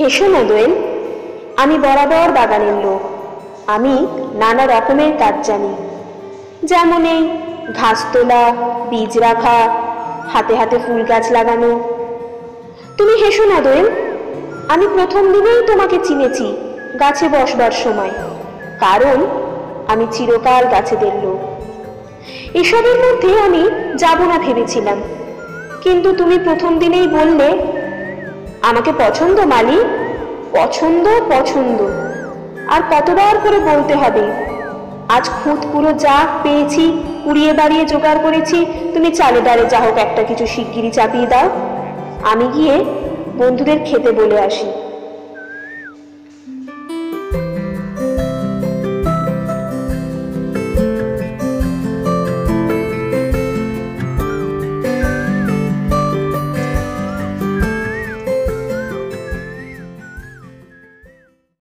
হেসো না দোয়েল আমি বরাবর বাগানের লোক। আমি নানা রকমের কাজ জানি। যেমন এই ঘাস তোলা, বীজ রাখা, হাতে হাতে ফুল গাছ লাগানো। তুমি হেসো না দোয়েল আমি প্রথম দিনেই তোমাকে চিনেছি গাছে বসবার সময়। কারণ আমি চিরকাল গাছেদের লোক। এসবের মধ্যে আমি যাব না ভেবেছিলাম। কিন্তু তুমি প্রথম দিনেই বললে আমাকে পছন্দ মালি পছন্দ পছন্দ। আর কতবার করে বলতে হবে? আজ খুঁত পুরো যা পেয়েছি, কুড়িয়ে বাড়িয়ে জোগাড় করেছি, তুমি চালে ডালে যা হোক একটা কিছু শিগগিরি চাপিয়ে দাও। আমি গিয়ে বন্ধুদের খেতে বলে আসি।